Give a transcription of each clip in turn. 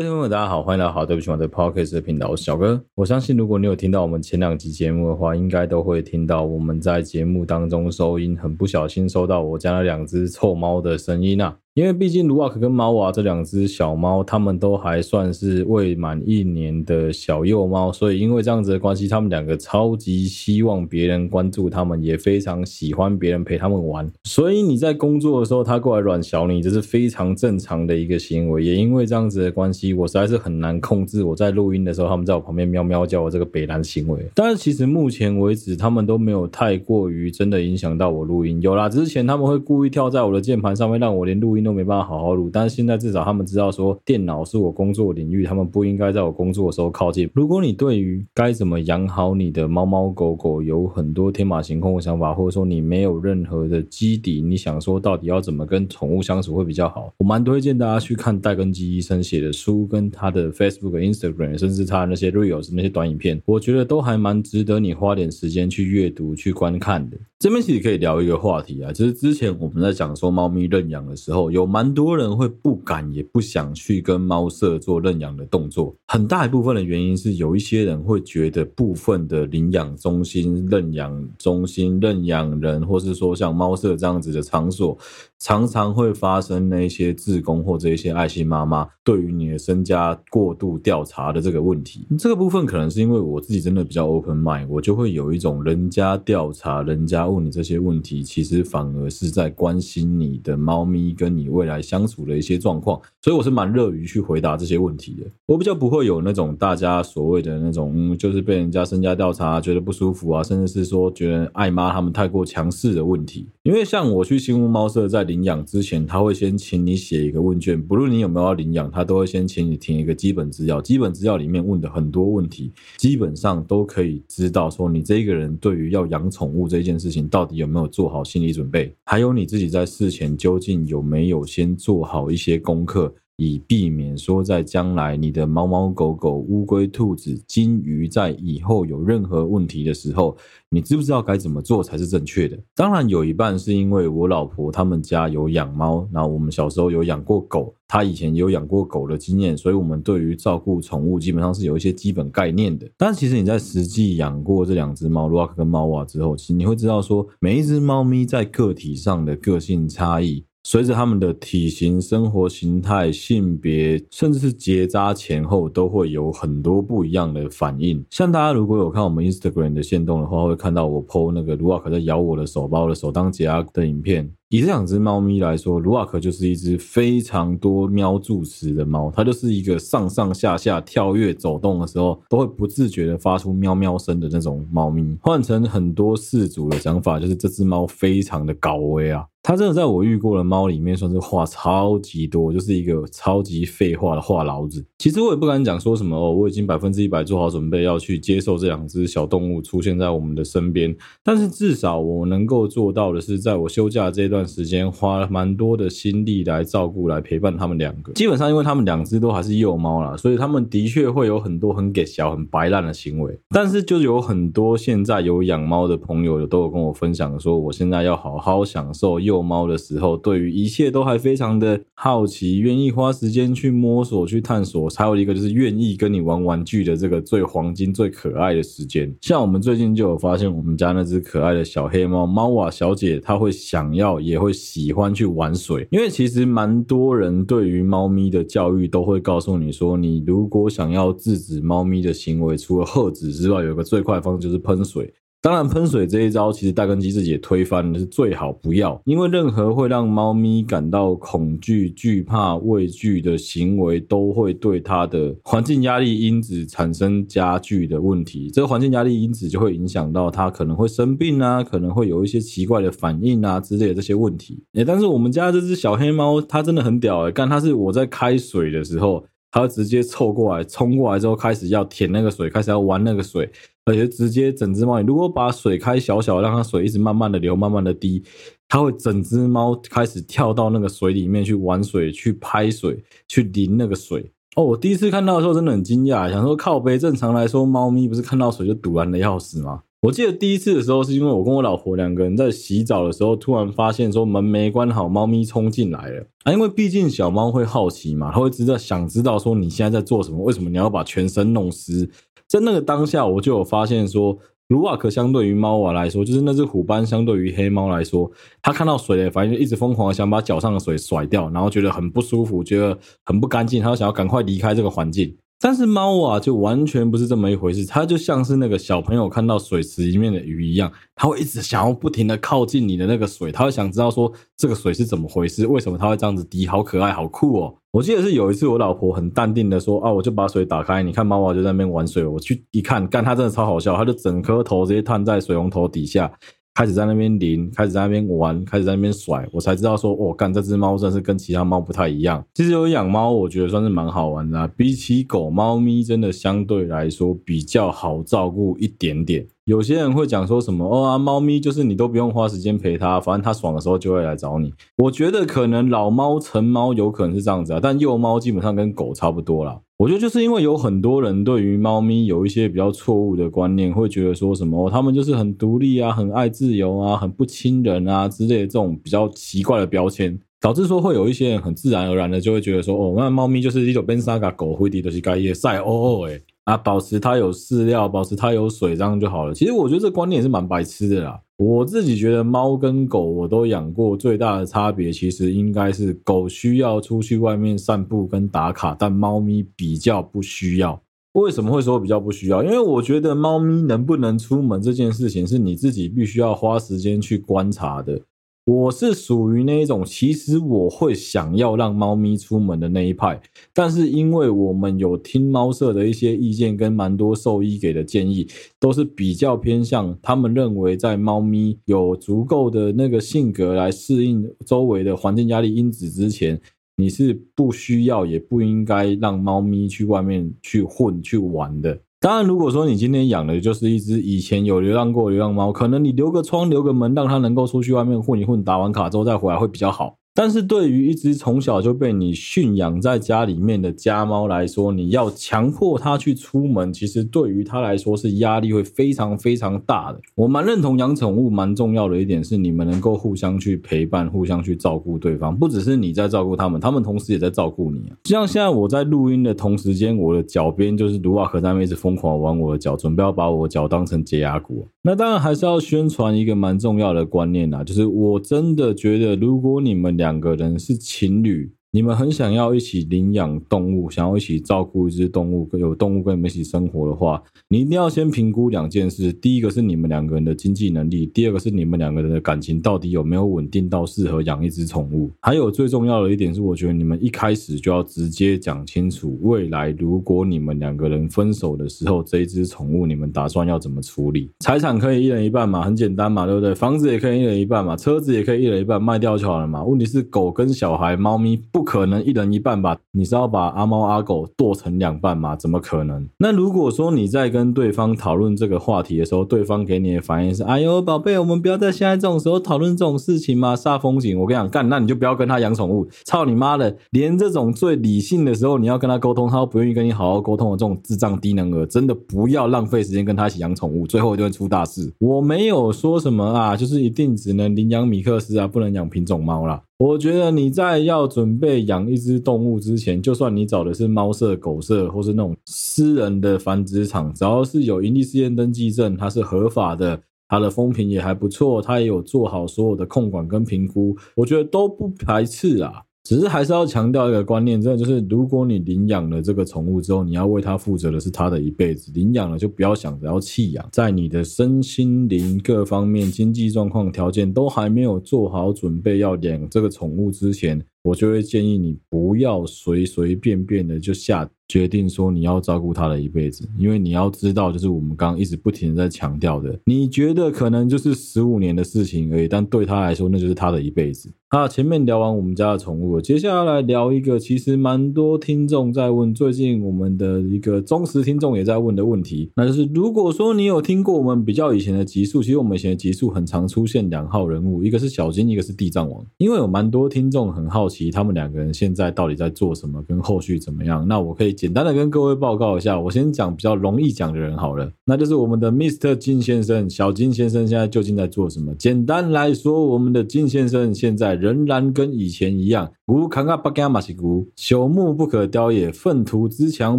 位听众朋友，大家好，欢迎来到好对不起我的 Podcast 的频道，我是小哥。我相信如果你有听到我们前两集节目的话，应该都会听到我们在节目当中收音，很不小心收到我家的两只臭猫的声音啊。因为毕竟卢瓦克跟猫娃这两只小猫，它们都还算是未满一年的小幼猫，所以因为这样子的关系，它们两个超级希望别人关注它们，也非常喜欢别人陪它们玩。所以你在工作的时候，它过来软小你，这是非常正常的一个行为。也因为这样子的关系，我实在是很难控制我在录音的时候，它们在我旁边喵喵叫我这个北兰行为。但是其实目前为止，它们都没有太过于真的影响到我录音。有啦，之前他们会故意跳在我的键盘上面，让我连录音。都没办法好好录，但是现在至少他们知道说电脑是我工作领域，他们不应该在我工作的时候靠近。如果你对于该怎么养好你的猫猫狗狗有很多天马行空的想法，或者说你没有任何的基底，你想说到底要怎么跟宠物相处会比较好，我蛮推荐大家去看戴根基医生写的书，跟他的 Facebook、Instagram，甚至他那些 Reels 那些短影片，我觉得都还蛮值得你花点时间去阅读、去观看的。这边其实可以聊一个话题啊，就是之前我们在讲说猫咪认养的时候。有蛮多人会不敢也不想去跟猫舍做认养的动作，很大一部分的原因是有一些人会觉得部分的领养中心、认养中心、认养人，或是说像猫舍这样子的场所，常常会发生那些志工或者一些爱心妈妈对于你的身家过度调查的这个问题。这个部分可能是因为我自己真的比较 open mind，我就会有一种人家调查、人家问你这些问题，其实反而是在关心你的猫咪跟你未来相处的一些状况，所以我是蛮乐于去回答这些问题的。我比较不会有那种大家所谓的那种，嗯，就是被人家身家调查觉得不舒服啊，甚至是说觉得爱妈他们太过强势的问题。因为像我去新屋猫舍在领养之前，他会先请你写一个问卷，不论你有没有要领养，他都会先请你填一个基本资料。基本资料里面问的很多问题，基本上都可以知道说你这个人对于要养宠物这件事情到底有没有做好心理准备，还有你自己在事前究竟有没有先做好一些功课。以避免说在将来你的猫猫狗狗、乌龟、兔子、金鱼在以后有任何问题的时候，你知不知道该怎么做才是正确的？当然有一半是因为我老婆他们家有养猫，那我们小时候有养过狗，她以前有养过狗的经验，所以我们对于照顾宠物基本上是有一些基本概念的。但其实你在实际养过这两只猫，卢瓦克跟猫娃之后，其实你会知道说每一只猫咪在个体上的个性差异。随着他们的体型、生活形态、性别，甚至是结扎前后，都会有很多不一样的反应。像大家如果有看我们 Instagram 的线动的话，会看到我 po 那个卢瓦克在咬我的手，把我的手当结扎的影片。以这两只猫咪来说，卢瓦克就是一只非常多喵助词的猫，它就是一个上上下下跳跃走动的时候，都会不自觉的发出喵喵声的那种猫咪。换成很多饲主的想法，就是这只猫非常的高危啊！它真的在我遇过的猫里面算是话超级多，就是一个超级废话的话痨子。其实我也不敢讲说什么哦，我已经百分之一百做好准备要去接受这两只小动物出现在我们的身边，但是至少我能够做到的是，在我休假这段。段时间花了蛮多的心力来照顾、来陪伴他们两个。基本上，因为他们两只都还是幼猫啦，所以他们的确会有很多很给小、很白烂的行为。但是，就有很多现在有养猫的朋友都有跟我分享说，我现在要好好享受幼猫的时候，对于一切都还非常的好奇，愿意花时间去摸索、去探索。还有一个就是愿意跟你玩玩具的这个最黄金、最可爱的时间。像我们最近就有发现，我们家那只可爱的小黑猫猫娃小姐，她会想要。也会喜欢去玩水，因为其实蛮多人对于猫咪的教育都会告诉你说，你如果想要制止猫咪的行为，除了喝止之外，有个最快方式就是喷水。当然，喷水这一招其实戴根基自己也推翻了，是最好不要，因为任何会让猫咪感到恐惧、惧怕、畏惧的行为，都会对它的环境压力因子产生加剧的问题。这个环境压力因子就会影响到它可能会生病啊，可能会有一些奇怪的反应啊之类的这些问题。诶，但是我们家这只小黑猫，它真的很屌诶，干它是我在开水的时候，它直接凑过来，冲过来之后开始要舔那个水，开始要玩那个水。而且直接整只猫，你如果把水开小小，让它水一直慢慢的流，慢慢的滴，它会整只猫开始跳到那个水里面去玩水，去拍水，去淋那个水。哦，我第一次看到的时候真的很惊讶，想说靠背，正常来说，猫咪不是看到水就堵烂的要死吗？我记得第一次的时候，是因为我跟我老婆两个人在洗澡的时候，突然发现说门没关好，猫咪冲进来了啊！因为毕竟小猫会好奇嘛，它会知道想知道说你现在在做什么，为什么你要把全身弄湿？在那个当下，我就有发现说，卢瓦克相对于猫娃来说，就是那只虎斑相对于黑猫来说，它看到水的反应就一直疯狂的想把脚上的水甩掉，然后觉得很不舒服，觉得很不干净，它想要赶快离开这个环境。但是猫啊，就完全不是这么一回事。它就像是那个小朋友看到水池里面的鱼一样，它会一直想要不停的靠近你的那个水，它会想知道说这个水是怎么回事，为什么它会这样子滴，好可爱，好酷哦。我记得是有一次，我老婆很淡定的说：“啊，我就把水打开，你看猫啊就在那边玩水。”我去一看，干，它真的超好笑，它就整颗头直接探在水龙头底下。开始在那边淋，开始在那边玩，开始在那边甩，我才知道说，哦，干，这只猫真的是跟其他猫不太一样。其实有养猫，我觉得算是蛮好玩的，比起狗，猫咪真的相对来说比较好照顾一点点。有些人会讲说什么，哦啊，猫咪就是你都不用花时间陪它，反正它爽的时候就会来找你。我觉得可能老猫、成猫有可能是这样子啊，但幼猫基本上跟狗差不多啦。我觉得就是因为有很多人对于猫咪有一些比较错误的观念，会觉得说什么，它们就是很独立啊，很爱自由啊，很不亲人啊之类的这种比较奇怪的标签，导致说会有一些人很自然而然的就会觉得说，哦，那猫咪就是一种变沙嘎狗，灰地都是该叶赛哦哦诶啊，保持它有饲料，保持它有水，这样就好了。其实我觉得这观念也是蛮白痴的啦。我自己觉得猫跟狗我都养过，最大的差别其实应该是狗需要出去外面散步跟打卡，但猫咪比较不需要。为什么会说比较不需要？因为我觉得猫咪能不能出门这件事情是你自己必须要花时间去观察的。我是属于那一种，其实我会想要让猫咪出门的那一派，但是因为我们有听猫舍的一些意见，跟蛮多兽医给的建议，都是比较偏向他们认为在猫咪有足够的那个性格来适应周围的环境压力因子之前，你是不需要也不应该让猫咪去外面去混去玩的。当然，如果说你今天养的就是一只以前有流浪过流浪猫，可能你留个窗、留个门，让它能够出去外面混一混，打完卡之后再回来会比较好。但是对于一只从小就被你驯养在家里面的家猫来说，你要强迫它去出门，其实对于它来说是压力会非常非常大的。我蛮认同养宠物蛮重要的一点是，你们能够互相去陪伴，互相去照顾对方，不只是你在照顾他们，他们同时也在照顾你啊。就像现在我在录音的同时间，我的脚边就是卢瓦克在那边一直疯狂玩我的脚，准备要把我脚当成解压骨。那当然还是要宣传一个蛮重要的观念啊，就是我真的觉得，如果你们两个人是情侣。你们很想要一起领养动物，想要一起照顾一只动物，有动物跟你们一起生活的话，你一定要先评估两件事。第一个是你们两个人的经济能力，第二个是你们两个人的感情到底有没有稳定到适合养一只宠物。还有最重要的一点是，我觉得你们一开始就要直接讲清楚，未来如果你们两个人分手的时候，这一只宠物你们打算要怎么处理？财产可以一人一半嘛，很简单嘛，对不对？房子也可以一人一半嘛，车子也可以一人一半，卖掉就好了嘛。问题是狗跟小孩、猫咪不。不可能一人一半吧？你是要把阿猫阿狗剁成两半吗？怎么可能？那如果说你在跟对方讨论这个话题的时候，对方给你的反应是：“哎呦，宝贝，我们不要在现在这种时候讨论这种事情嘛，煞风景。”我跟你讲，干，那你就不要跟他养宠物。操你妈的！连这种最理性的时候，你要跟他沟通，他都不愿意跟你好好沟通的这种智障低能儿，真的不要浪费时间跟他一起养宠物，最后就会出大事。我没有说什么啊，就是一定只能领养米克斯啊，不能养品种猫啦。我觉得你在要准备养一只动物之前，就算你找的是猫舍、狗舍，或是那种私人的繁殖场，只要是有营利事业登记证，它是合法的，它的风评也还不错，它也有做好所有的控管跟评估，我觉得都不排斥啊。只是还是要强调一个观念，真的就是，如果你领养了这个宠物之后，你要为它负责的是它的一辈子。领养了就不要想着要弃养，在你的身心灵各方面、经济状况条件都还没有做好准备要养这个宠物之前，我就会建议你不要随随便便的就下决定说你要照顾它的一辈子，因为你要知道，就是我们刚刚一直不停的在强调的，你觉得可能就是十五年的事情而已，但对他来说那就是他的一辈子。好，前面聊完我们家的宠物，接下来聊一个其实蛮多听众在问，最近我们的一个忠实听众也在问的问题，那就是如果说你有听过我们比较以前的集数，其实我们以前的集数很常出现两号人物，一个是小金，一个是地藏王，因为有蛮多听众很好奇，他们两个人现在到底在做什么，跟后续怎么样。那我可以简单的跟各位报告一下，我先讲比较容易讲的人好了，那就是我们的 Mr. 金先生，小金先生现在究竟在做什么？简单来说，我们的金先生现在仍然跟以前一样，无扛啊不干嘛是无，朽木不可雕也，粪土之墙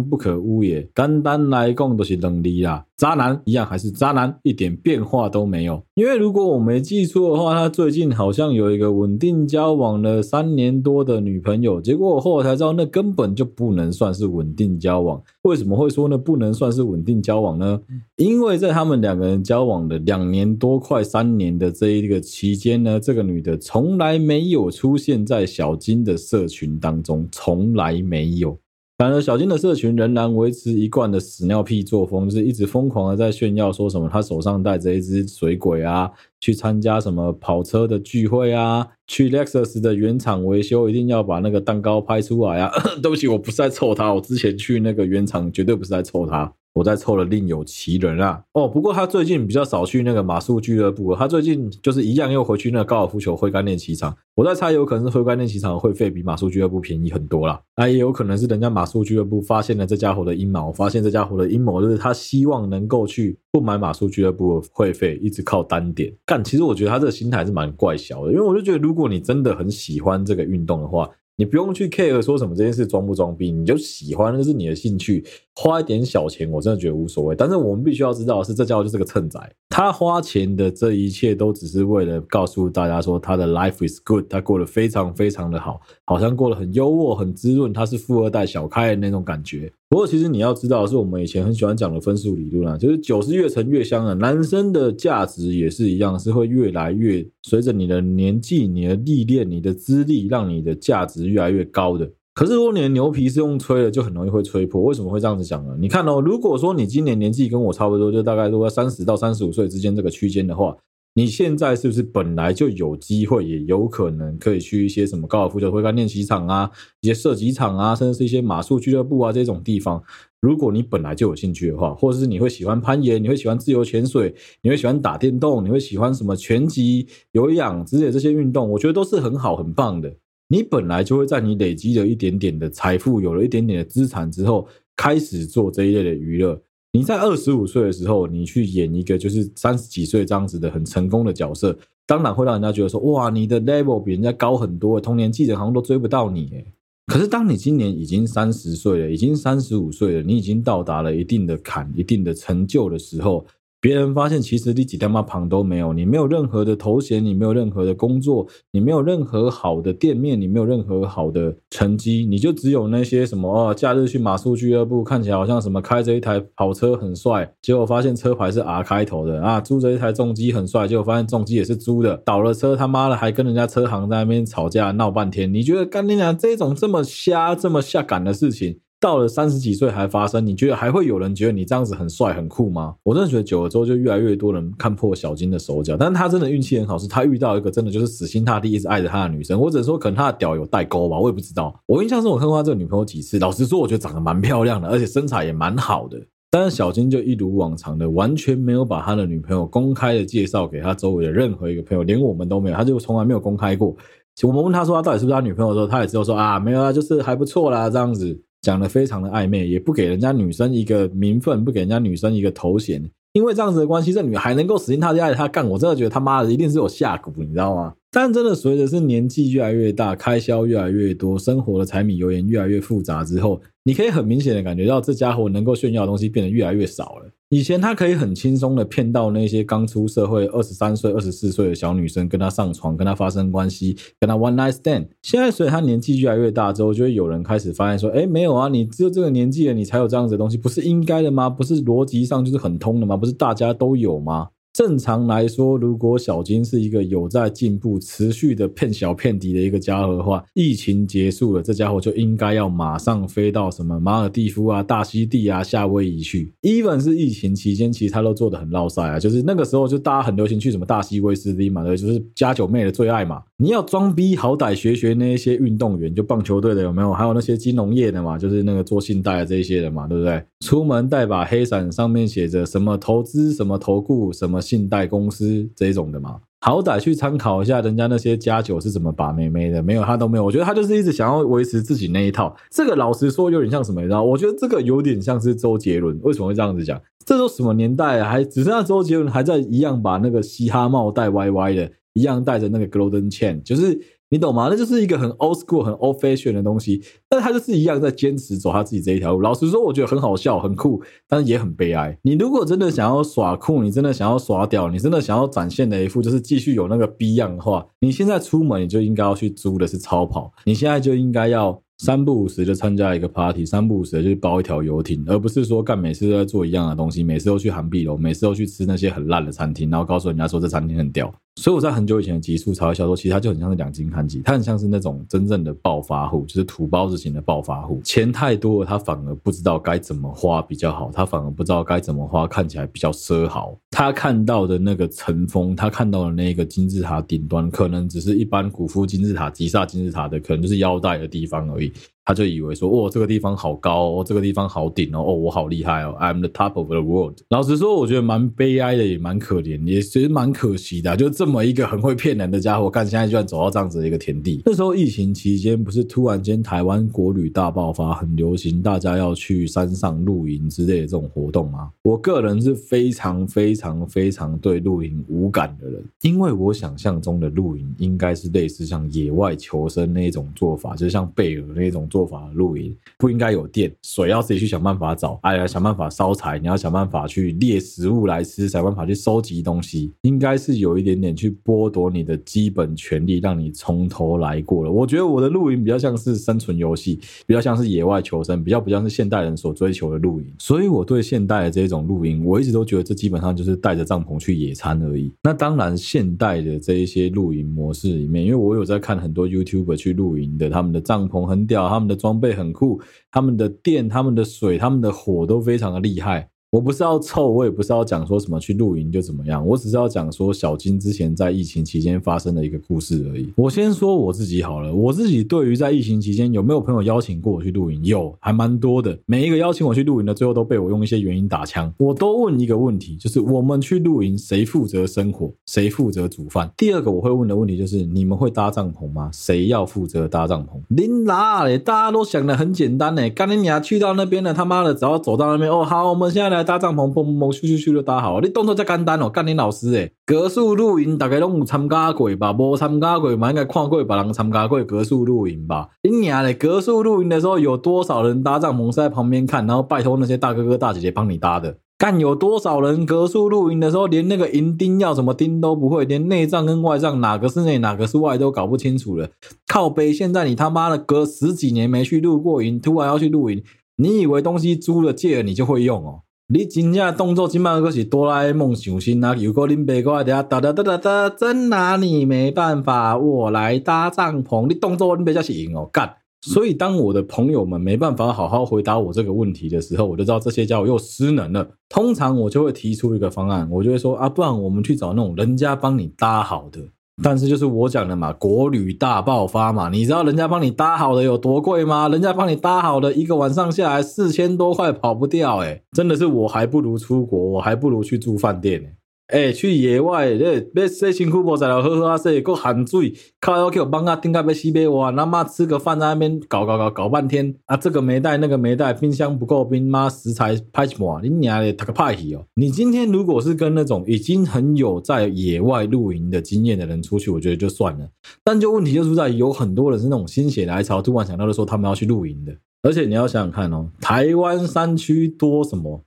不可污也。单单来讲都是能力啦，渣男一样还是渣男，一点变化都没有。因为如果我没记错的话，他最近好像有一个稳定交往了三年多的女朋友，结果我后来才知道，那根本就不能算是稳定交往。为什么会说呢？不能算是稳定交往呢？因为在他们两个人交往的两年多、快三年的这一个期间呢，这个女的从来没有出现在小金的社群当中，从来没有。然而小金的社群仍然维持一贯的屎尿屁作风，就是一直疯狂的在炫耀，说什么他手上带着一只水鬼啊，去参加什么跑车的聚会啊，去 Lexus 的原厂维修，一定要把那个蛋糕拍出来啊。对不起，我不是在臭他，我之前去那个原厂绝对不是在臭他。我在凑了另有其人啊！哦，不过他最近比较少去那个马术俱乐部，他最近就是一样又回去那个高尔夫球挥杆练习场。我在猜，有可能是挥杆练习场的会费比马术俱乐部便宜很多啦。那也有可能是人家马术俱乐部发现了这家伙的阴谋，发现这家伙的阴谋就是他希望能够去不买马术俱乐部的会费，一直靠单点干。其实我觉得他这个心态是蛮怪小的，因为我就觉得如果你真的很喜欢这个运动的话。你不用去 care 说什么这件事装不装逼，你就喜欢，那是你的兴趣，花一点小钱，我真的觉得无所谓。但是我们必须要知道的是，这家伙就是个蹭仔，他花钱的这一切都只是为了告诉大家说他的 life is good，他过得非常非常的好，好像过得很优渥、很滋润，他是富二代小开的那种感觉。不过，其实你要知道是，我们以前很喜欢讲的分数理论啊，就是酒是越陈越香的。男生的价值也是一样，是会越来越随着你的年纪、你的历练、你的资历，让你的价值越来越高的。可是，如果你的牛皮是用吹的，就很容易会吹破。为什么会这样子讲呢？你看哦，如果说你今年年纪跟我差不多，就大概都在三十到三十五岁之间这个区间的话。你现在是不是本来就有机会，也有可能可以去一些什么高尔夫球挥杆练习场啊，一些射击场啊，甚至是一些马术俱乐部啊这种地方？如果你本来就有兴趣的话，或者是你会喜欢攀岩，你会喜欢自由潜水，你会喜欢打电动，你会喜欢什么拳击、有氧之类的这些运动，我觉得都是很好很棒的。你本来就会在你累积了一点点的财富，有了一点点的资产之后，开始做这一类的娱乐。你在二十五岁的时候，你去演一个就是三十几岁这样子的很成功的角色，当然会让人家觉得说，哇，你的 level 比人家高很多，同年纪的好像都追不到你耶。可是当你今年已经三十岁了，已经三十五岁了，你已经到达了一定的坎，一定的成就的时候。别人发现，其实你几他妈旁都没有，你没有任何的头衔，你没有任何的工作，你没有任何好的店面，你没有任何好的成绩，你就只有那些什么哦，假日去马术俱乐部，看起来好像什么开着一台跑车很帅，结果发现车牌是 R 开头的啊，租着一台重机很帅，结果发现重机也是租的，倒了车他妈的还跟人家车行在那边吵架闹半天，你觉得干你娘这种这么瞎这么下感的事情？到了三十几岁还发生，你觉得还会有人觉得你这样子很帅很酷吗？我真的觉得久了之后就越来越多人看破小金的手脚，但是他真的运气很好，是他遇到一个真的就是死心塌地一直爱着他的女生，或者说可能他的屌有代沟吧，我也不知道。我印象中我看过他这个女朋友几次，老实说我觉得长得蛮漂亮的，而且身材也蛮好的。但是小金就一如往常的完全没有把他的女朋友公开的介绍给他周围的任何一个朋友，连我们都没有，他就从来没有公开过。我们问他说他到底是不是他女朋友的时候，他也只有说啊没有啊，就是还不错啦这样子。讲的非常的暧昧，也不给人家女生一个名分，不给人家女生一个头衔，因为这样子的关系，这女孩能够死心塌地爱他干，我真的觉得他妈的一定是有下蛊，你知道吗？但真的随着是年纪越来越大，开销越来越多，生活的柴米油盐越来越复杂之后。你可以很明显的感觉到，这家伙能够炫耀的东西变得越来越少了。以前他可以很轻松的骗到那些刚出社会二十三岁、二十四岁的小女生，跟他上床，跟他发生关系，跟他 one night stand。现在随着他年纪越来越大之后，就会有人开始发现说：“哎，没有啊，你只有这个年纪了，你才有这样子的东西，不是应该的吗？不是逻辑上就是很通的吗？不是大家都有吗？”正常来说，如果小金是一个有在进步、持续的骗小骗敌的一个家伙的话，疫情结束了，这家伙就应该要马上飞到什么马尔地夫啊、大溪地啊、夏威夷去。even 是疫情期间，其实他都做的很烙赛啊，就是那个时候就大家很流行去什么大溪威斯汀嘛，对，就是加九妹的最爱嘛。你要装逼，好歹学学那些运动员，就棒球队的有没有？还有那些金融业的嘛，就是那个做信贷的这些人嘛，对不对？出门带把黑伞，上面写着什么投资、什么投顾、什么。信贷公司这种的嘛，好歹去参考一下人家那些家酒是怎么把妹妹的，没有他都没有。我觉得他就是一直想要维持自己那一套。这个老实说有点像什么？你知道？我觉得这个有点像是周杰伦。为什么会这样子讲？这都什么年代啊？还只剩下周杰伦还在一样把那个嘻哈帽戴歪歪的，一样戴着那个 golden chain，就是。你懂吗？那就是一个很 old school、很 old fashion 的东西，但是他就是一样在坚持走他自己这一条路。老实说，我觉得很好笑、很酷，但是也很悲哀。你如果真的想要耍酷，你真的想要耍屌，你真的想要展现的一副就是继续有那个逼样的话，你现在出门你就应该要去租的是超跑，你现在就应该要。三不五时就参加一个 party，三不五时就去包一条游艇，而不是说干每次都在做一样的东西，每次都去韩碧楼，每次都去吃那些很烂的餐厅，然后告诉人家说这餐厅很屌。所以我在很久以前的集数才会笑说，其实他就很像是两津勘吉，他很像是那种真正的暴发户，就是土包子型的暴发户，钱太多了，他反而不知道该怎么花比较好，他反而不知道该怎么花看起来比较奢豪。他看到的那个尘封，他看到的那个金字塔顶端，可能只是一般古夫金字塔、吉萨金字塔的，可能就是腰带的地方而已。他就以为说，哦，这个地方好高哦，这个地方好顶哦，哦，我好厉害哦，I'm the top of the world。老实说，我觉得蛮悲哀的，也蛮可怜，也其实蛮可惜的。就这么一个很会骗人的家伙，干现在居然走到这样子的一个田地。那时候疫情期间，不是突然间台湾国旅大爆发，很流行，大家要去山上露营之类的这种活动吗？我个人是非常非常非常对露营无感的人，因为我想象中的露营应该是类似像野外求生那种做法，就像贝尔那种。做法露营不应该有电，水要自己去想办法找，哎呀，想办法烧柴，你要想办法去猎食物来吃，想办法去收集东西，应该是有一点点去剥夺你的基本权利，让你从头来过了。我觉得我的露营比较像是生存游戏，比较像是野外求生，比较不像是现代人所追求的露营。所以我对现代的这种露营，我一直都觉得这基本上就是带着帐篷去野餐而已。那当然，现代的这一些露营模式里面，因为我有在看很多 YouTuber 去露营的，他们的帐篷很屌，他他们的装备很酷，他们的电、他们的水、他们的火都非常的厉害。我不是要臭，我也不是要讲说什么去露营就怎么样，我只是要讲说小金之前在疫情期间发生的一个故事而已。我先说我自己好了，我自己对于在疫情期间有没有朋友邀请过我去露营，有，还蛮多的。每一个邀请我去露营的，最后都被我用一些原因打枪。我都问一个问题，就是我们去露营，谁负责生火，谁负责煮饭？第二个我会问的问题就是，你们会搭帐篷吗？谁要负责搭帐篷？恁哪嘞？大家都想的很简单呢，干你娘去到那边了，他妈的，只要走到那边，哦，好，我们现在来。搭帐篷，砰砰砰，咻咻咻就搭好。你动作再简单哦，干你老师诶。格数露营大概拢有参加过吧？无参加过嘛，应该看过别人参加过格数露营吧？你娘嘞！格数露营的时候，有多少人搭帐篷是在旁边看，然后拜托那些大哥哥大姐姐帮你搭的？干有多少人格数露营的时候，连那个营钉要怎么钉都不会，连内帐跟外帐哪个是内哪个是外都搞不清楚了。靠北，现在你他妈的隔十几年没去露过营，突然要去露营，你以为东西租了借了你就会用哦？你真正动作今晚可是哆啦 A 梦上身啊！如果恁别个在哒哒哒哒哒，真拿你没办法。我来搭帐篷，你动作恁别才是赢哦干。所以当我的朋友们没办法好好回答我这个问题的时候，我就知道这些家伙又失能了。通常我就会提出一个方案，我就会说啊，不然我们去找那种人家帮你搭好的。但是就是我讲的嘛，国旅大爆发嘛，你知道人家帮你搭好的有多贵吗？人家帮你搭好的一个晚上下来四千多块，跑不掉诶，真的是我还不如出国，我还不如去住饭店诶。哎，去野外，这要洗辛苦无在了，好好啊洗，搁含水，靠要求帮啊，顶个要死要活，他妈吃个饭在那边搞搞搞搞半天啊，这个没带，那个没带，冰箱不够冰，妈食材拍什么？你娘的，他个派系哦！你今天如果是跟那种已经很有在野外露营的经验的人出去，我觉得就算了。但就问题就出在有很多人是那种心血来潮，突然想到的说他们要去露营的，而且你要想想看哦，台湾山区多什么？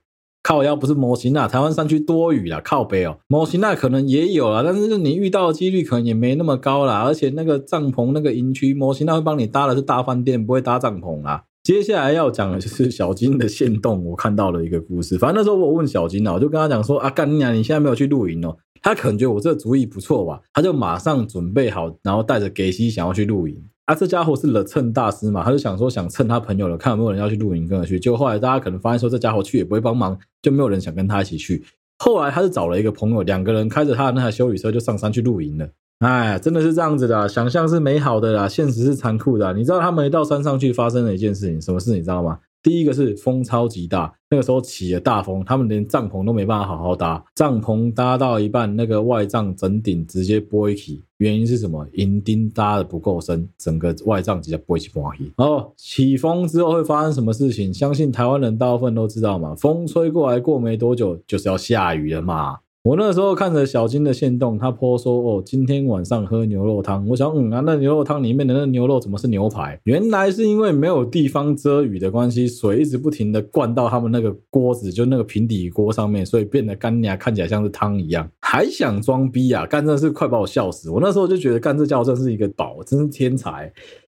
靠腰不是模型啊，台湾山区多雨啦，靠北哦，模型那可能也有啦，但是你遇到的几率可能也没那么高啦。而且那个帐篷那个营区，模型那会帮你搭的是大饭店，不会搭帐篷啦。接下来要讲的就是小金的限动，我看到了一个故事。反正那时候我问小金啊，我就跟他讲说啊，干娘，你现在没有去露营哦。他可能觉得我这个主意不错吧，他就马上准备好，然后带着给西想要去露营。啊，这家伙是了蹭大师嘛，他就想说想蹭他朋友了，看有没有人要去露营跟着去。结果后来大家可能发现说这家伙去也不会帮忙，就没有人想跟他一起去。后来他是找了一个朋友，两个人开着他的那台休旅车就上山去露营了。哎，真的是这样子的，想象是美好的啦，现实是残酷的。你知道他们一到山上去发生了一件事情，什么事你知道吗？第一个是风超级大，那个时候起了大风，他们连帐篷都没办法好好搭，帐篷搭到一半，那个外帐整顶直接剥起，原因是什么？营钉搭的不够深，整个外帐直接剥起剥起。哦，起风之后会发生什么事情？相信台湾人大部分都知道嘛，风吹过来过没多久就是要下雨了嘛。我那时候看着小金的限动，他 po 说：“哦，今天晚上喝牛肉汤。”我想，嗯啊，那牛肉汤里面的那牛肉怎么是牛排？原来是因为没有地方遮雨的关系，水一直不停的灌到他们那个锅子，就那个平底锅上面，所以变得干呀，看起来像是汤一样。还想装逼啊？干，真的是快把我笑死！我那时候就觉得，干这家伙真是一个宝，真是天才。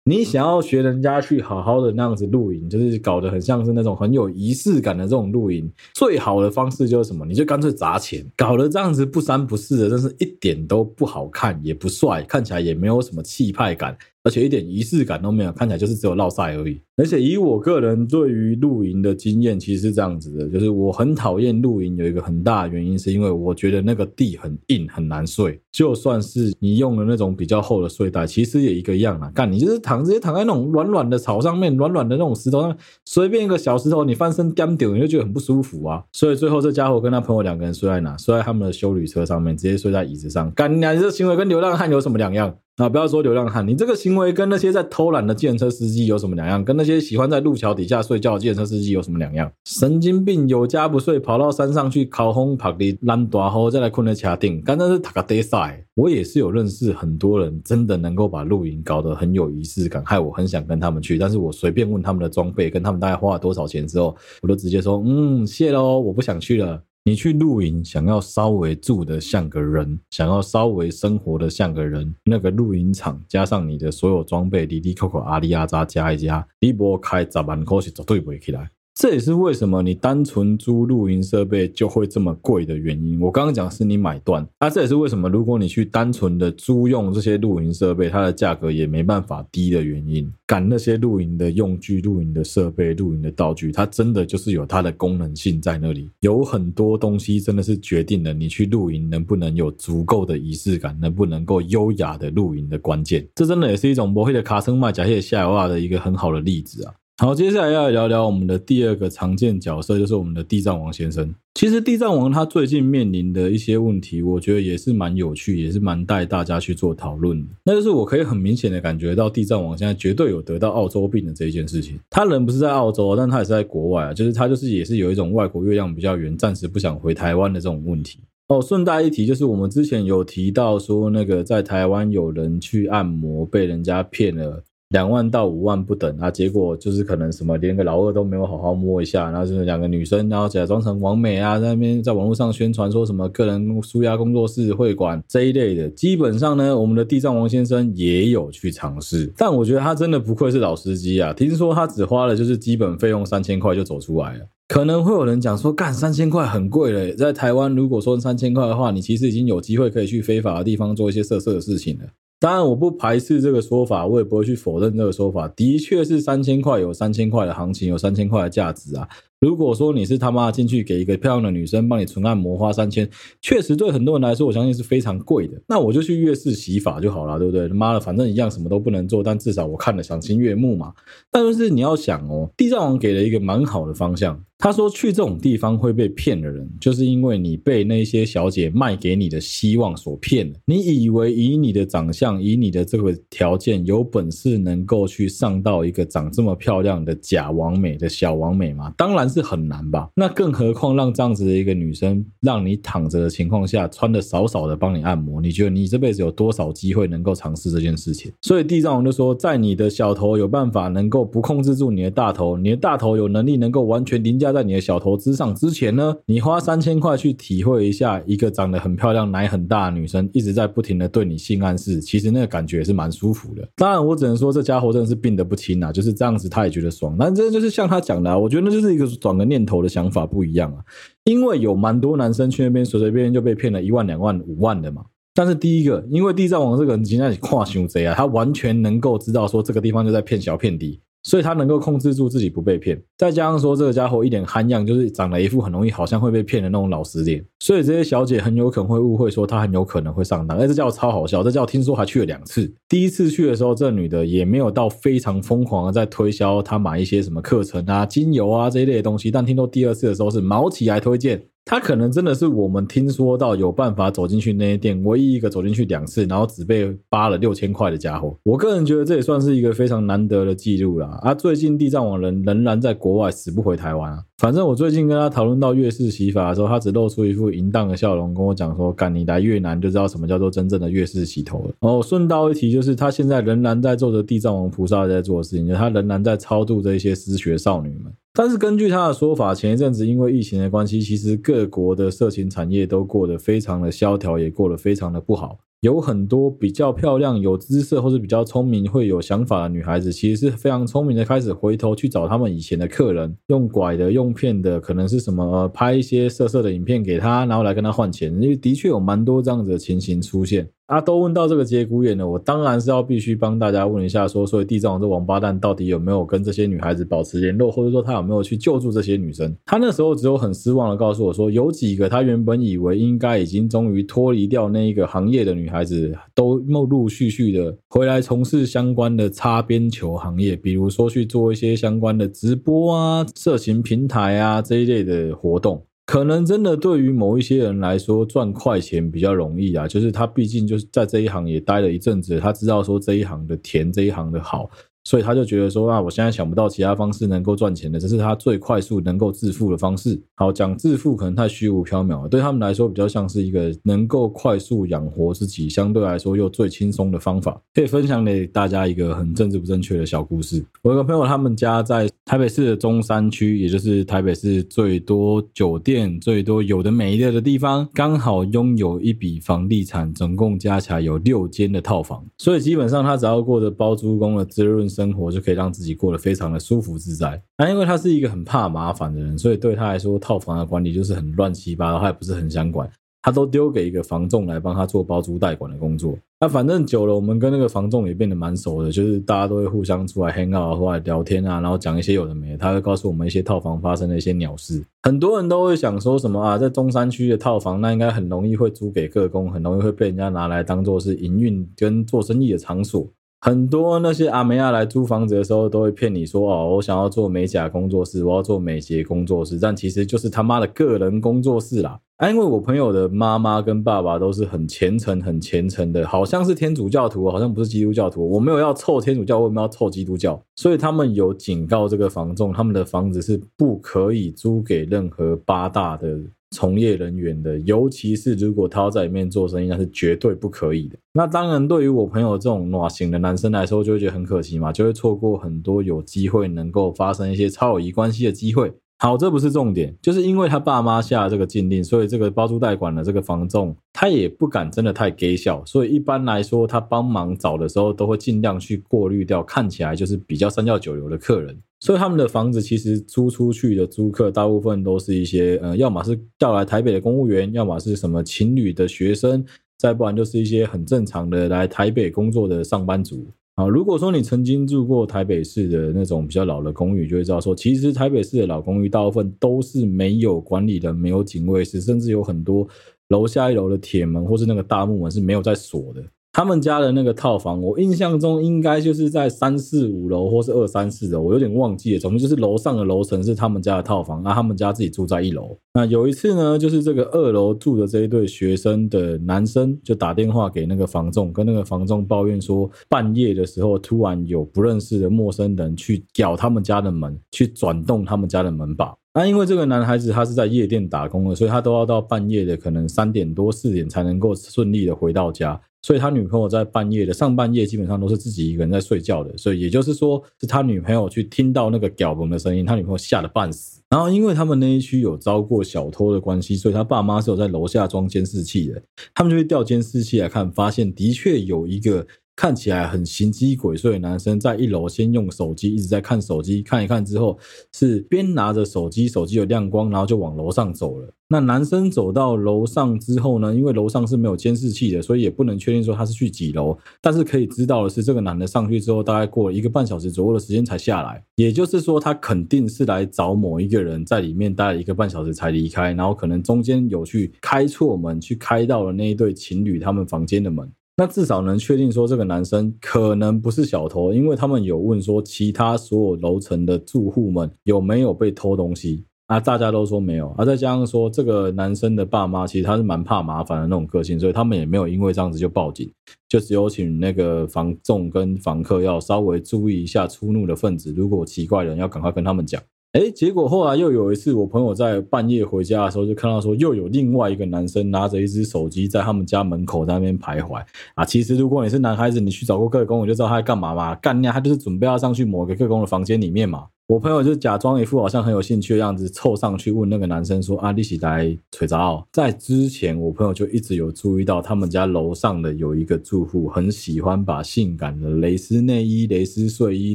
你想要学人家去好好的那样子露营，就是搞得很像是那种很有仪式感的这种露营，最好的方式就是什么？你就干脆砸钱，搞得这样子不三不四的，真是一点都不好看，也不帅，看起来也没有什么气派感。而且一点仪式感都没有，看起来就是只有落晒而已。而且以我个人对于露营的经验，其实是这样子的，就是我很讨厌露营，有一个很大的原因是因为我觉得那个地很硬，很难睡。就算是你用了那种比较厚的睡袋，其实也一个样啊。干，你就是躺直接躺在那种软软的草上面，软软的那种石头上，随便一个小石头你翻身颠丢，你就觉得很不舒服啊。所以最后这家伙跟他朋友两个人睡在哪？睡在他们的休旅车上面，直接睡在椅子上。干，你这行为跟流浪汉有什么两样？啊，不要说流浪汉，你这个行为跟那些在偷懒的计程车司机有什么两样？跟那些喜欢在路桥底下睡觉的计程车司机有什么两样？神经病，有家不睡，跑到山上去烤烘ผั地烂大后再来困在车顶，刚才是塔个地赛。我也是有认识很多人，真的能够把露营搞得很有仪式感，害我很想跟他们去。但是我随便问他们的装备，跟他们大概花了多少钱之后，我都直接说，嗯，谢喽，我不想去了。你去露营，想要稍微住的像个人，想要稍微生活的像个人，那个露营场加上你的所有装备，里里扣扣阿里阿扎加一加，你不开十万块是绝对不会起来。这也是为什么你单纯租露营设备就会这么贵的原因。我刚刚讲是你买断，那这也是为什么如果你去单纯的租用这些露营设备，它的价格也没办法低的原因。赶那些露营的用具、露营的设备、露营的道具，它真的就是有它的功能性在那里。有很多东西真的是决定了你去露营能不能有足够的仪式感，能不能够优雅的露营的关键。这真的也是一种摩黑的卡森麦假谢夏娃的一个很好的例子啊。好，接下来要聊聊我们的第二个常见角色，就是我们的地藏王先生。其实地藏王他最近面临的一些问题，我觉得也是蛮有趣，也是蛮带大家去做讨论的。那就是我可以很明显的感觉到，地藏王现在绝对有得到澳洲病的这一件事情。他人不是在澳洲，但他也是在国外啊，就是他就是也是有一种外国月亮比较圆，暂时不想回台湾的这种问题。哦，顺带一提，就是我们之前有提到说，那个在台湾有人去按摩被人家骗了。两万到五万不等啊，结果就是可能什么连个老二都没有好好摸一下，然后就是两个女生，然后假装成王美啊，在那边在网络上宣传说什么个人舒压工作室会馆这一类的。基本上呢，我们的地藏王先生也有去尝试，但我觉得他真的不愧是老司机啊！听说他只花了就是基本费用三千块就走出来了。可能会有人讲说，干三千块很贵了，在台湾如果说三千块的话，你其实已经有机会可以去非法的地方做一些色色的事情了。当然，我不排斥这个说法，我也不会去否认这个说法。的确是三千块有三千块的行情，有三千块的价值啊。如果说你是他妈进去给一个漂亮的女生帮你纯按摩花三千，确实对很多人来说，我相信是非常贵的。那我就去月式洗发就好了，对不对？妈的，反正一样什么都不能做，但至少我看了赏心悦目嘛。但是你要想哦，地藏王给了一个蛮好的方向。他说去这种地方会被骗的人，就是因为你被那些小姐卖给你的希望所骗了。你以为以你的长相，以你的这个条件，有本事能够去上到一个长这么漂亮的假网美的小网美吗？当然。是很难吧？那更何况让这样子的一个女生，让你躺着的情况下，穿的少少的帮你按摩，你觉得你这辈子有多少机会能够尝试这件事情？所以地藏王就说，在你的小头有办法能够不控制住你的大头，你的大头有能力能够完全凌驾在你的小头之上之前呢，你花三千块去体会一下一个长得很漂亮、奶很大的女生一直在不停的对你性暗示，其实那个感觉也是蛮舒服的。当然，我只能说这家伙真的是病得不轻啊，就是这样子他也觉得爽。但这就是像他讲的啊，我觉得那就是一个。转个念头的想法不一样啊，因为有蛮多男生去那边随随便便就被骗了一万、两万、五万的嘛。但是第一个，因为地藏王这个人现在跨胸贼啊，他完全能够知道说这个地方就在骗小骗低。所以他能够控制住自己不被骗。再加上说这个家伙一脸憨样，就是长了一副很容易好像会被骗的那种老实脸，所以这些小姐很有可能会误会说他很有可能会上当。哎，这叫超好笑，这叫听说还去了两次。第一次去的时候，这女的也没有到非常疯狂的在推销他买一些什么课程啊、精油啊这一类的东西，但听说第二次的时候是毛起来推荐。他可能真的是我们听说到有办法走进去那些店唯一一个走进去两次，然后只被扒了六千块的家伙。我个人觉得这也算是一个非常难得的记录啦。啊，最近地藏王人仍然在国外死不回台湾啊。反正我最近跟他讨论到越式洗发的时候，他只露出一副淫荡的笑容，跟我讲说：“干你来越南就知道什么叫做真正的越式洗头了。”哦，顺道一提，就是他现在仍然在做着地藏王菩萨在做的事情，就是他仍然在超度这些失学少女们。但是根据他的说法，前一阵子因为疫情的关系，其实各国的色情产业都过得非常的萧条，也过得非常的不好。有很多比较漂亮、有姿色或是比较聪明、会有想法的女孩子，其实是非常聪明的，开始回头去找他们以前的客人，用拐的、用骗的，可能是什么、拍一些色色的影片给他，然后来跟他换钱。因为的确有蛮多这样子的情形出现。啊，都问到这个节骨眼了，我当然是要必须帮大家问一下说，所以地藏王这王八蛋到底有没有跟这些女孩子保持联络，或者说他有没有去救助这些女生？他那时候只有很失望的告诉我说，有几个他原本以为应该已经终于脱离掉那一个行业的女孩子，都陆陆续续的回来从事相关的擦边球行业，比如说去做一些相关的直播啊、色情平台啊这一类的活动。可能真的对于某一些人来说，赚快钱比较容易啊，就是他毕竟就是在这一行也待了一阵子，他知道说这一行的甜，这一行的好。所以他就觉得说啊，我现在想不到其他方式能够赚钱的，这是他最快速能够致富的方式。好，讲致富可能太虚无缥缈了，对他们来说比较像是一个能够快速养活自己，相对来说又最轻松的方法。可以分享给大家一个很政治不正确的小故事。我有个朋友，他们家在台北市的中山区，也就是台北市最多酒店、最多有的没的的地方，刚好拥有一笔房地产，总共加起来有六间的套房。所以基本上他只要过着包租公的滋润生活就可以让自己过得非常的舒服自在。那因为他是一个很怕麻烦的人，所以对他来说，套房的管理就是很乱七八糟，他也不是很想管，他都丢给一个房仲来帮他做包租代管的工作。那反正久了，我们跟那个房仲也变得蛮熟的，就是大家都会互相出来 hang out，出来聊天啊，然后讲一些有的没的。他会告诉我们一些套房发生的一些鸟事。很多人都会想说什么啊，在中山区的套房，那应该很容易会租给各工，很容易会被人家拿来当做是营运跟做生意的场所。很多那些阿梅亚来租房子的时候，都会骗你说哦，我想要做美甲工作室，我要做美睫工作室，但其实就是他妈的个人工作室啦。啊，因为我朋友的妈妈跟爸爸都是很虔诚、很虔诚的，好像是天主教徒，好像不是基督教徒。我没有要凑天主教，我没有要凑基督教，所以他们有警告这个房仲，他们的房子是不可以租给任何八大的。从业人员的，尤其是如果他要在里面做生意，那是绝对不可以的。那当然，对于我朋友这种暖型的男生来说，就会觉得很可惜嘛，就会错过很多有机会能够发生一些超友谊关系的机会。好，这不是重点，就是因为他爸妈下了这个禁令，所以这个包租代管的这个房仲，他也不敢真的太给笑，所以一般来说，他帮忙找的时候，都会尽量去过滤掉看起来就是比较三教九流的客人。所以他们的房子其实租出去的租客，大部分都是一些呃，要么是调来台北的公务员，要么是什么情侣的学生，再不然就是一些很正常的来台北工作的上班族。啊，如果说你曾经住过台北市的那种比较老的公寓，就会知道说，其实台北市的老公寓大部分都是没有管理的，没有警卫室，甚至有很多楼下一楼的铁门或是那个大木门是没有在锁的。他们家的那个套房，我印象中应该就是在三四五楼或是二三四楼，我有点忘记了。总之就是楼上的楼层是他们家的套房，那他们家自己住在一楼。那有一次呢，就是这个二楼住的这一对学生的男生就打电话给那个房仲，跟那个房仲抱怨说，半夜的时候突然有不认识的陌生人去咬他们家的门，去转动他们家的门把。那因为这个男孩子他是在夜店打工的，所以他都要到半夜的可能三点多四点才能够顺利的回到家。所以他女朋友在半夜的上半夜基本上都是自己一个人在睡觉的，所以也就是说是他女朋友去听到那个屌 bomb 的声音，他女朋友吓得半死。然后因为他们那一区有遭过小偷的关系，所以他爸妈是有在楼下装监视器的，他们就会调监视器来看，发现的确有一个看起来很形迹鬼祟的男生，在一楼先用手机一直在看手机，看一看之后是边拿着手机，手机有亮光，然后就往楼上走了。那男生走到楼上之后呢，因为楼上是没有监视器的，所以也不能确定说他是去几楼。但是可以知道的是，这个男的上去之后，大概过了一个半小时左右的时间才下来。也就是说，他肯定是来找某一个人，在里面待了一个半小时才离开，然后可能中间有去开错门，去开到了那一对情侣他们房间的门。那至少能确定说，这个男生可能不是小偷，因为他们有问说，其他所有楼层的住户们有没有被偷东西。啊，大家都说没有，啊，再加上说这个男生的爸妈其实他是蛮怕麻烦的那种个性，所以他们也没有因为这样子就报警，就只有请那个房仲跟房客要稍微注意一下出入的分子，如果奇怪的人要赶快跟他们讲。哎，结果后来又有一次，我朋友在半夜回家的时候，就看到说又有另外一个男生拿着一只手机在他们家门口在那边徘徊。啊，其实如果你是男孩子，你去找过个工，我就知道他在干嘛嘛，干呀，他就是准备要上去某个个工的房间里面嘛。我朋友就假装一副好像很有兴趣的样子，凑上去问那个男生说：“啊，你是来吹杂？”在之前，我朋友就一直有注意到，他们家楼上的有一个住户很喜欢把性感的蕾丝内衣、蕾丝睡衣、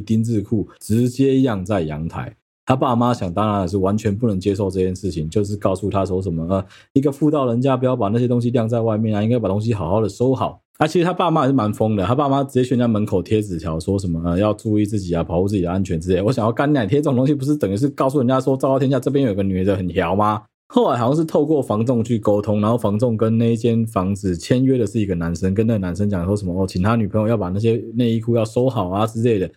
丁字裤直接晾在阳台。他爸妈想当然的是完全不能接受这件事情，就是告诉他说什么：“呃，一个妇道人家不要把那些东西晾在外面啊，应该把东西好好的收好。”啊，其实他爸妈也是蛮疯的。他爸妈直接去人家门口贴纸条，说什么呃要注意自己啊，保护自己的安全之类。我想要干奶贴这种东西，不是等于是告诉人家说，昭告天下这边有个女的很调吗？后来好像是透过房仲去沟通，然后房仲跟那一间房子签约的是一个男生，跟那个男生讲说什么哦，请他女朋友要把那些内衣裤要收好啊之类的。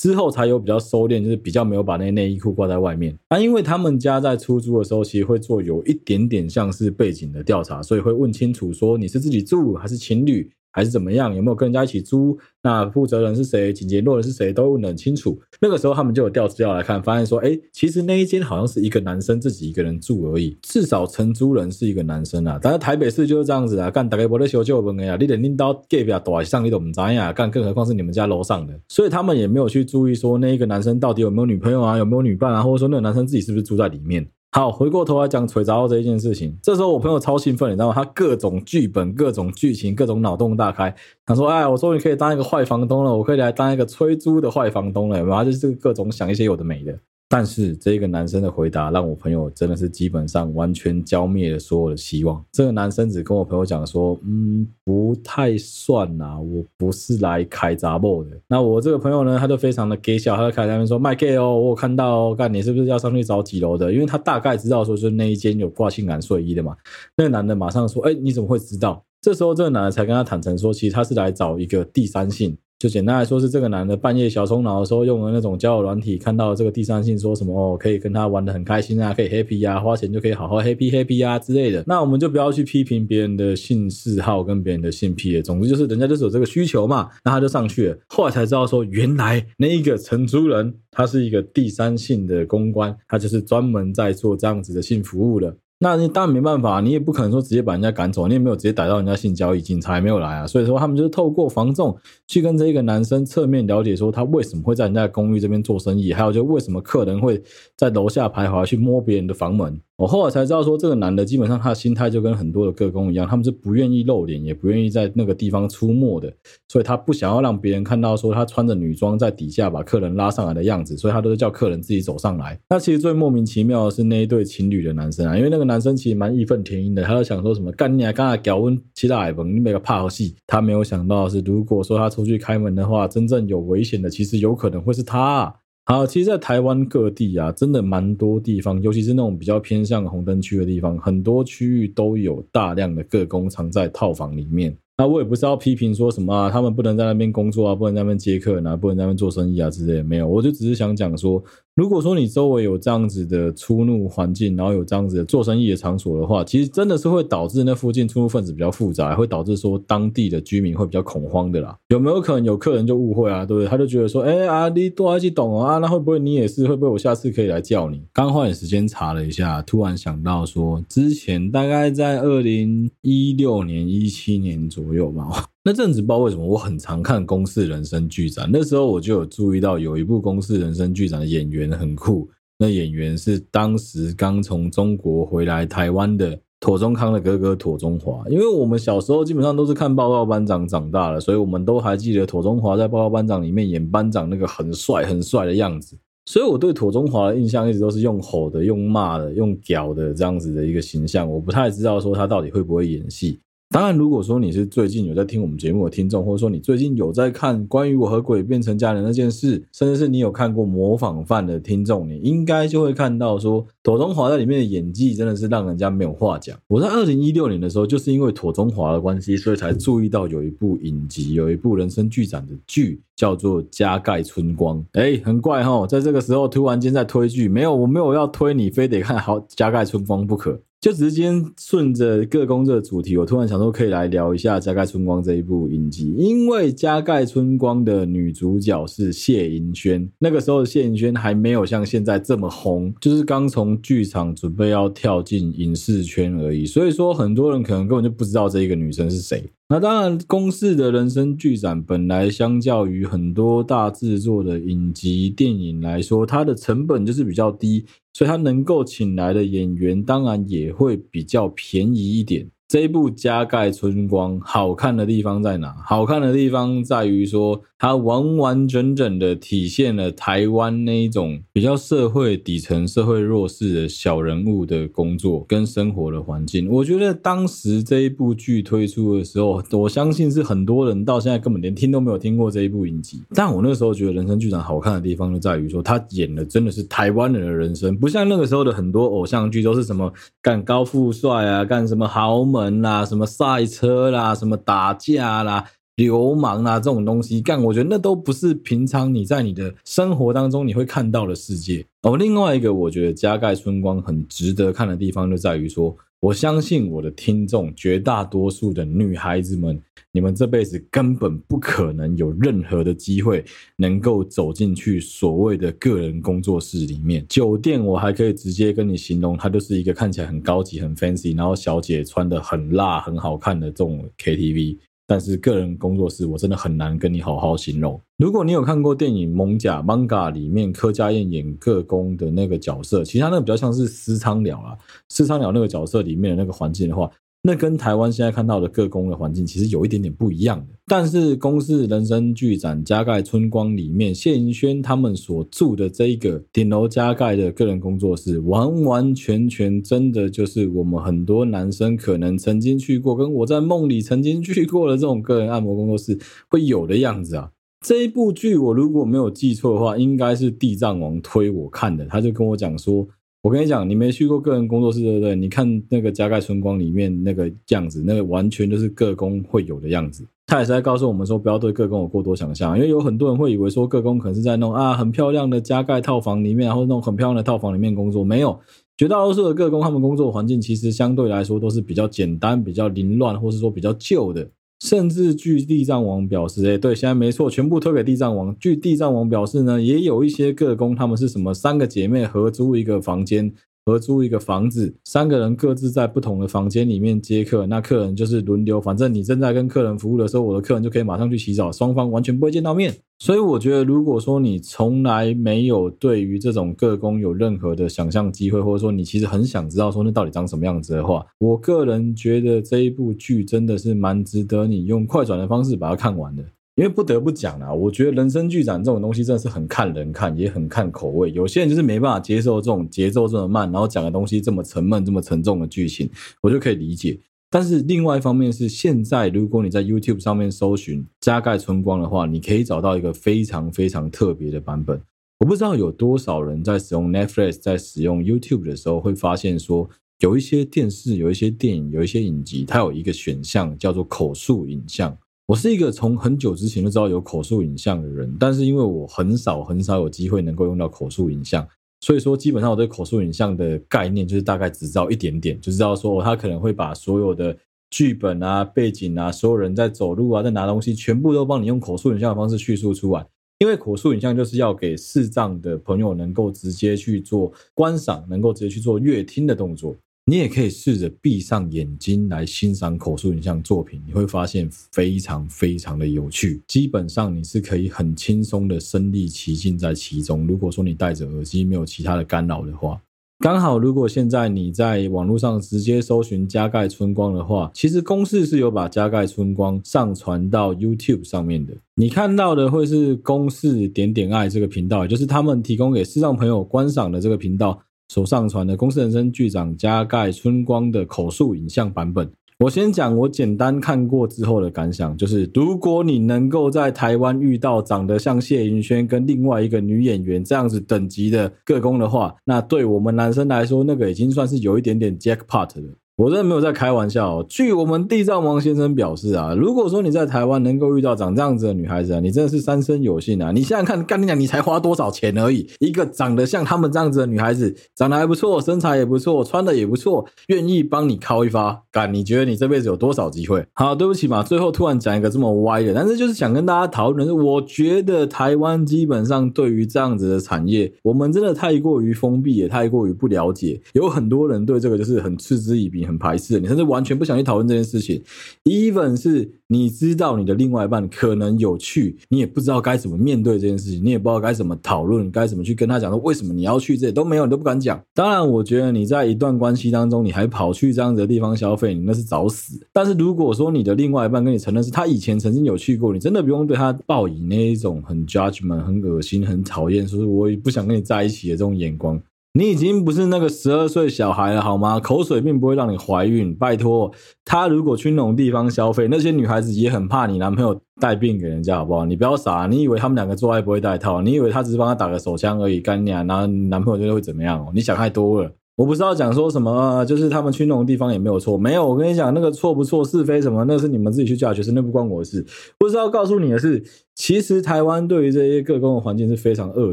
之后才有比较收敛，就是比较没有把那内衣裤挂在外面。那，因为他们家在出租的时候，其实会做有一点点像是背景的调查，所以会问清楚说你是自己住还是情侣。还是怎么样？有没有跟人家一起租？那负责人是谁？紧接落人是谁？都问得很清楚。那个时候他们就有调资料来看，发现说，哎，其实那一间好像是一个男生自己一个人住而已。至少承租人是一个男生啊。但是台北市就是这样子啊，干大概不得修就问呀，你得拎到隔壁大上你都不知呀，干更何况是你们家楼上的。所以他们也没有去注意说那一个男生到底有没有女朋友啊，有没有女伴啊，或者说那个男生自己是不是住在里面。好，回过头来讲锤砸到这一件事情。这时候我朋友超兴奋，你知道吗？他各种剧本、各种剧情、各种脑洞大开。他说：“哎，我终于可以当一个坏房东了，我可以来当一个催租的坏房东了。”然后？就是各种想一些有的没的。但是这个男生的回答让我朋友真的是基本上完全浇灭了所有的希望。这个男生只跟我朋友讲说：“嗯，不太算呐，我不是来开杂货的。”那我这个朋友呢，他就非常的搞笑，他就开在那边说：“卖 gay 哦，我有看到哦，干你是不是要上去找几楼的？因为他大概知道说是那一间有挂性感睡衣的嘛。”那个男的马上说：“哎，你怎么会知道？”这时候这个男的才跟他坦诚说：“其实他是来找一个第三性。”就简单来说，是这个男的半夜小冲脑的时候用的那种交友软体，看到这个第三性说什么哦，可以跟他玩的很开心啊，可以 happy 啊，花钱就可以好好 happy happy 啊之类的。那我们就不要去批评别人的性嗜好跟别人的性癖了。总之就是人家就是有这个需求嘛，那他就上去了。后来才知道说，原来那一个承租人他是一个第三性的公关，他就是专门在做这样子的性服务的。那你但没办法，你也不可能说直接把人家赶走，你也没有直接逮到人家性交易，警察也没有来啊。所以说他们就是透过防重去跟这一个男生侧面了解，说他为什么会在人家公寓这边做生意，还有就为什么客人会在楼下徘徊去摸别人的房门。我后来才知道，说这个男的基本上他的心态就跟很多的个工一样，他们是不愿意露脸，也不愿意在那个地方出没的，所以他不想要让别人看到说他穿着女装在底下把客人拉上来的样子，所以他都是叫客人自己走上来。那其实最莫名其妙的是那一对情侣的男生啊，因为那个男生其实蛮义愤填膺的，他就想说什么干你啊，刚才搞温其他矮朋，你没个怕戏。他没有想到是，如果说他出去开门的话，真正有危险的其实有可能会是他。好，其实，在台湾各地啊，真的蛮多地方，尤其是那种比较偏向红灯区的地方，很多区域都有大量的各工厂在套房里面。那我也不是要批评说什么啊，他们不能在那边工作啊，不能在那边接客人啊，不能在那边做生意啊之类的，没有。我就只是想讲说，如果说你周围有这样子的出入环境，然后有这样子的做生意的场所的话，其实真的是会导致那附近出入分子比较复杂，会导致说当地的居民会比较恐慌的啦。有没有可能有客人就误会啊？对不对？他就觉得说，哎啊，你多爱去懂啊，那会不会你也是？会不会我下次可以来叫你？刚花点时间查了一下，突然想到说，之前大概在二零一六年、一七年左右吧。那阵子不知道为什么我很常看《公视人生剧展》，那时候我就有注意到有一部《公视人生剧展》的演员很酷，那演员是当时刚从中国回来台湾的妥中康的哥哥妥中华，因为我们小时候基本上都是看《报告班长》长大的，所以我们都还记得妥中华在《报告班长》里面演班长那个很帅很帅的样子。所以我对妥中华的印象一直都是用吼的、用骂的、用屌的这样子的一个形象，我不太知道说他到底会不会演戏。当然，如果说你是最近有在听我们节目的听众，或者说你最近有在看关于我和鬼变成家人那件事，甚至是你有看过模仿犯的听众，你应该就会看到说，庹宗华在里面的演技真的是让人家没有话讲。我在二零一六年的时候，就是因为庹宗华的关系，所以才注意到有一部影集，有一部人生剧展的剧叫做《加盖春光》。哎，很怪哈，在这个时候突然间在推剧，没有，我没有要推你，非得看好《加盖春光》不可。就只是今天顺着各工作的主题，我突然想说可以来聊一下《加盖春光》这一部影集，因为《加盖春光》的女主角是谢盈萱，那个时候的谢盈萱还没有像现在这么红，就是刚从剧场准备要跳进影视圈而已，所以说很多人可能根本就不知道这一个女生是谁。那当然，公式的人生剧展本来相较于很多大制作的影集电影来说，它的成本就是比较低，所以它能够请来的演员当然也会比较便宜一点。这一部《加盖春光》好看的地方在哪？好看的地方在于说，它完完整整的体现了台湾那一种比较社会底层、社会弱势的小人物的工作跟生活的环境。我觉得当时这一部剧推出的时候，我相信是很多人到现在根本连听都没有听过这一部影集。但我那时候觉得人生剧场好看的地方就在于说，他演的真的是台湾人的人生，不像那个时候的很多偶像剧都是什么干高富帅啊，干什么豪门。门啦，什么赛车啦，什么打架啦，流氓啊，这种东西干，我觉得那都不是平常你在你的生活当中你会看到的世界。哦，另外一个我觉得《加盖春光》很值得看的地方就在于说，我相信我的听众绝大多数的女孩子们，你们这辈子根本不可能有任何的机会能够走进去所谓的个人工作室里面。酒店我还可以直接跟你形容，它就是一个看起来很高级、很 fancy，然后小姐穿得很辣、很好看的这种 KTV。但是个人工作室，我真的很难跟你好好形容。如果你有看过电影《蒙甲》（Manga） 里面柯佳燕演各工的那个角色，其实他那个比较像是私娼鸟啊，私娼鸟那个角色里面的那个环境的话。那跟台湾现在看到的各工的环境其实有一点点不一样的，但是公视人生剧展加盖春光里面，谢盈萱他们所住的这一个顶楼加盖的个人工作室，完完全全真的就是我们很多男生可能曾经去过，跟我在梦里曾经去过的这种个人按摩工作室会有的样子啊。这一部剧我如果没有记错的话，应该是地藏王推我看的，他就跟我讲说。我跟你讲，你没去过个人工作室，对不对？你看那个《加盖春光》里面那个样子，那个完全就是个工会有的样子。他也是在告诉我们说，不要对个工有过多想象，因为有很多人会以为说个工可能是在那种啊很漂亮的加盖套房里面，然后那种很漂亮的套房里面工作。没有，绝大多数的个工他们工作环境其实相对来说都是比较简单、比较凌乱，或是说比较旧的。甚至据地藏王表示，哎，对，现在没错，全部推给地藏王。据地藏王表示呢，也有一些各宫，他们是什么三个姐妹合租一个房间，合租一个房子，三个人各自在不同的房间里面接客，那客人就是轮流，反正你正在跟客人服务的时候，我的客人就可以马上去洗澡，双方完全不会见到面。所以我觉得，如果说你从来没有对于这种个工有任何的想象机会，或者说你其实很想知道说那到底长什么样子的话，我个人觉得这一部剧真的是蛮值得你用快转的方式把它看完的。因为不得不讲啊，我觉得人生剧展这种东西真的是很看人看，也很看口味。有些人就是没办法接受这种节奏这么慢，然后讲的东西这么沉闷、这么沉重的剧情，我就可以理解。但是另外一方面是，现在如果你在 YouTube 上面搜寻《加盖春光》的话，你可以找到一个非常非常特别的版本。我不知道有多少人在使用 Netflix、在使用 YouTube 的时候，会发现说，有一些电视、有一些电影、有一些影集，它有一个选项叫做口述影像。我是一个从很久之前就知道有口述影像的人，但是因为我很少很少有机会能够用到口述影像。所以说，基本上我对口述影像的概念就是大概只知道一点点，就知道说他可能会把所有的剧本啊、背景啊、所有人在走路啊、在拿东西，全部都帮你用口述影像的方式叙述出来。因为口述影像就是要给视障的朋友能够直接去做观赏，能够直接去做阅听的动作。你也可以试着闭上眼睛来欣赏口述影像作品，你会发现非常非常的有趣。基本上你是可以很轻松的身临其境在其中。如果说你戴着耳机没有其他的干扰的话，刚好，如果现在你在网络上直接搜寻加盖春光的话，其实公式是有把加盖春光上传到 YouTube 上面的。你看到的会是公式点点爱这个频道，也就是他们提供给视障朋友观赏的这个频道所上传的公司人生剧长加盖春光的口述影像版本。我先讲我简单看过之后的感想，就是如果你能够在台湾遇到长得像谢云轩跟另外一个女演员这样子等级的个工的话，那对我们男生来说，那个已经算是有一点点 jackpot 了。我真的没有在开玩笑哦。据我们地藏王先生表示啊，如果说你在台湾能够遇到长这样子的女孩子啊，你真的是三生有幸啊！你现在看，干你讲，你才花多少钱而已？一个长得像他们这样子的女孩子，长得还不错，身材也不错，穿的也不错，愿意帮你靠一发，干你觉得你这辈子有多少机会？好，对不起嘛，最后突然讲一个这么歪的，但是就是想跟大家讨论是，我觉得台湾基本上对于这样子的产业，我们真的太过于封闭，也太过于不了解，有很多人对这个就是很嗤之以鼻。很排斥，你甚至完全不想去讨论这件事情。Even 是你知道你的另外一半可能有趣，你也不知道该怎么面对这件事情，你也不知道该怎么讨论，该怎么去跟他讲说为什么你要去，这都没有，你都不敢讲。当然，我觉得你在一段关系当中，你还跑去这样子的地方消费，你那是找死。但是如果说你的另外一半跟你承认是他以前曾经有去过，你真的不用对他抱以那一种很 judgment、很恶心、很讨厌，说是我也不想跟你在一起的这种眼光。你已经不是那个十二岁小孩了，好吗？口水并不会让你怀孕。拜托，他如果去那种地方消费，那些女孩子也很怕你男朋友带病给人家，好不好？你不要傻，你以为他们两个做爱不会带套？你以为他只是帮他打个手枪而已，干你啊！然后男朋友觉得会怎么样？你想太多了。我不知道讲说什么，就是他们去那种地方也没有错，没有。我跟你讲，那个错不错是非什么，那是你们自己去教学生，那不关我的事。不知道告诉你的是，其实台湾对于这些各工的环境是非常恶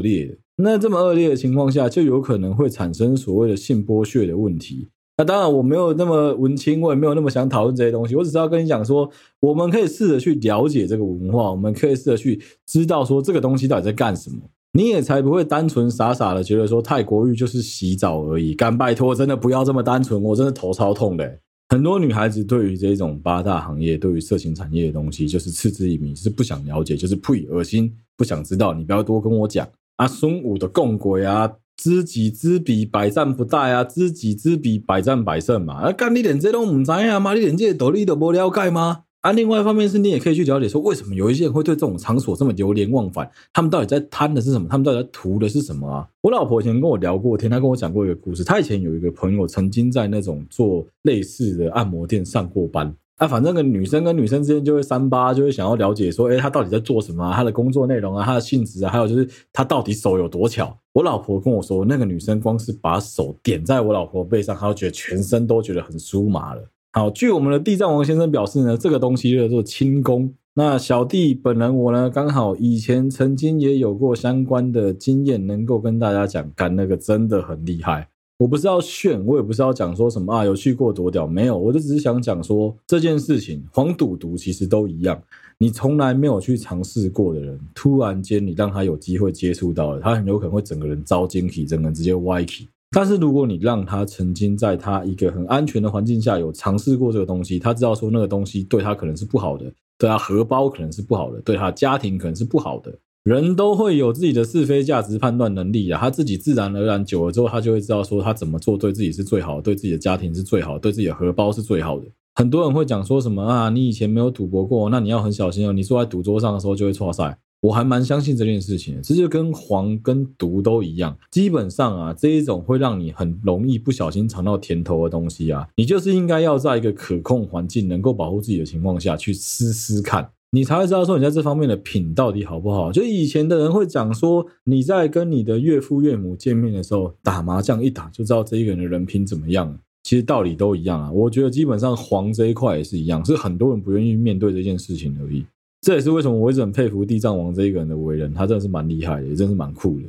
劣的。那这么恶劣的情况下，就有可能会产生所谓的性剥削的问题。那当然，我没有那么文青，我也没有那么想讨论这些东西。我只是要跟你讲说，我们可以试着去了解这个文化，我们可以试着去知道说这个东西到底在干什么。你也才不会单纯傻傻的觉得说泰国浴就是洗澡而已。干拜托，真的不要这么单纯，我真的头超痛的。很多女孩子对于这种八大行业、对于色情产业的东西，就是嗤之以鼻，就是不想了解，就是呸，恶心，不想知道。你不要多跟我讲。啊，孙武的共轨啊，知己知彼，百战不殆啊，知己知彼，百战百胜嘛。啊，干你连这都不知道吗？你连这些道理都不了解吗？啊，另外一方面是你也可以去了解说，为什么有一些人会对这种场所这么流连忘返？他们到底在贪的是什么？他们到底在图的是什么啊？我老婆以前跟我聊过天，她跟我讲过一个故事。她以前有一个朋友曾经在那种做类似的按摩店上过班。啊，反正个女生跟女生之间就会三八，就会想要了解说，诶，她到底在做什么啊？她的工作内容啊，她的性质啊，还有就是她到底手有多巧。我老婆跟我说，那个女生光是把手点在我老婆背上，她就觉得全身都觉得很酥麻了。好，据我们的地藏王先生表示呢，这个东西叫做轻功。那小弟本人我呢，刚好以前曾经也有过相关的经验，能够跟大家讲，干那个真的很厉害。我不是要炫，我也不是要讲说什么啊，有去过多屌，没有，我就只是想讲说这件事情，黄赌毒其实都一样。你从来没有去尝试过的人，突然间你让他有机会接触到了，他很有可能会整个人遭惊体，整个人直接歪起。但是如果你让他曾经在他一个很安全的环境下有尝试过这个东西，他知道说那个东西对他可能是不好的，对他荷包可能是不好的，对他家庭可能是不好的。人都会有自己的是非价值判断能力啊，他自己自然而然久了之后，他就会知道说他怎么做对自己是最好，对自己的家庭是最好，对自己的荷包是最好的。很多人会讲说什么啊，你以前没有赌博过，那你要很小心哦，你坐在赌桌上的时候就会错赛。我还蛮相信这件事情，这就跟黄跟毒都一样，基本上啊，这一种会让你很容易不小心尝到甜头的东西啊，你就是应该要在一个可控环境、能够保护自己的情况下去试试看。你才会知道说你在这方面的品到底好不好。就以前的人会讲说，你在跟你的岳父岳母见面的时候，打麻将一打就知道这一个人的人品怎么样。其实道理都一样啊。我觉得基本上黄这一块也是一样，是很多人不愿意面对这件事情而已。这也是为什么我一直很佩服地藏王这一个人的为人，他真的是蛮厉害的，也真是蛮酷的。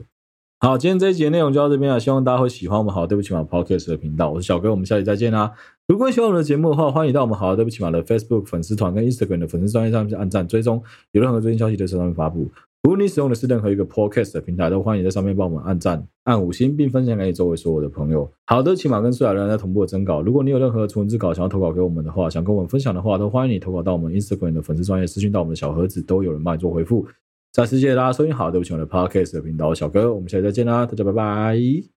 好，今天这一集的内容就到这边了，希望大家会喜欢我们好对不起马 Podcast 的频道。我是小哥，我们下期再见啦。如果喜欢我们的节目的话，欢迎到我们好对不起马的 Facebook 粉丝团跟 Instagram 的粉丝专页上面去按赞追踪，有任何最新消息都在上面发布。如果你使用的是任何一个 Podcast 的平台，都欢迎在上面帮我们按赞、按五星，并分享给你周围所有的朋友。好的，起码跟苏亚人在同步的征稿。如果你有任何的文字稿想要投稿给我们的话，想跟我们分享的话，都欢迎你投稿到我们 Instagram 的粉丝专页私讯到我们的小盒子，都有人帮你做回复。再次谢谢大家收听好对不起我的 Podcast 的频道，小哥，我们下期再见啦，大家拜拜。